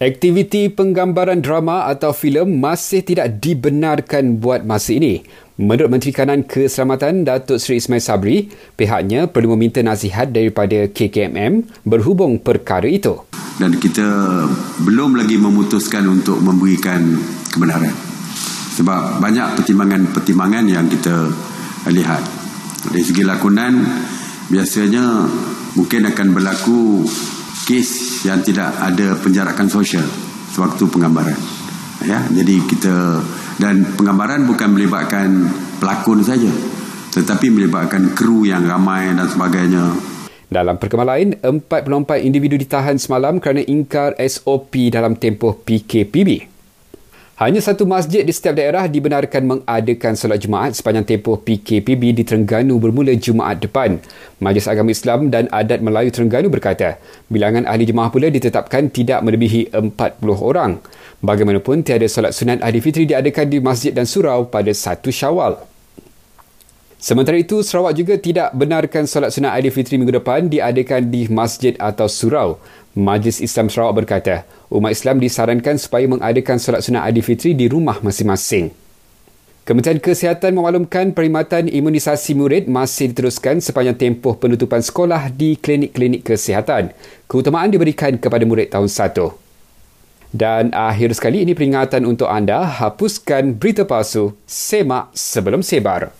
Aktiviti penggambaran drama atau filem masih tidak dibenarkan buat masa ini. Menurut Menteri Kanan Keselamatan Datuk Seri Ismail Sabri, pihaknya perlu meminta nasihat daripada KKMM berhubung perkara itu. Dan kita belum lagi memutuskan untuk memberikan kebenaran. Sebab banyak pertimbangan-pertimbangan yang kita lihat. Dari segi lakonan, biasanya mungkin akan berlaku kes yang tidak ada penjarakan sosial sewaktu penggambaran. Ya, jadi kita dan penggambaran bukan melibatkan pelakon saja tetapi melibatkan kru yang ramai dan sebagainya. Dalam perkembangan lain, 44 individu ditahan semalam kerana ingkar SOP dalam tempoh PKPB. Hanya satu masjid di setiap daerah dibenarkan mengadakan solat Jumaat sepanjang tempoh PKPB di Terengganu bermula Jumaat depan. Majlis Agama Islam dan Adat Melayu Terengganu berkata, bilangan ahli jemaah pula ditetapkan tidak melebihi 40 orang. Bagaimanapun, tiada solat sunat Ahli Fitri diadakan di masjid dan surau pada satu syawal. Sementara itu, Sarawak juga tidak benarkan solat sunat Ahli Fitri minggu depan diadakan di masjid atau surau. Majlis Islam Sarawak berkata, umat Islam disarankan supaya mengadakan solat sunat Aidilfitri di rumah masing-masing. Kementerian Kesihatan memaklumkan perkhidmatan imunisasi murid masih diteruskan sepanjang tempoh penutupan sekolah di klinik-klinik kesihatan. Keutamaan diberikan kepada murid tahun 1. Dan akhir sekali ini peringatan untuk anda, hapuskan berita palsu, semak sebelum sebar.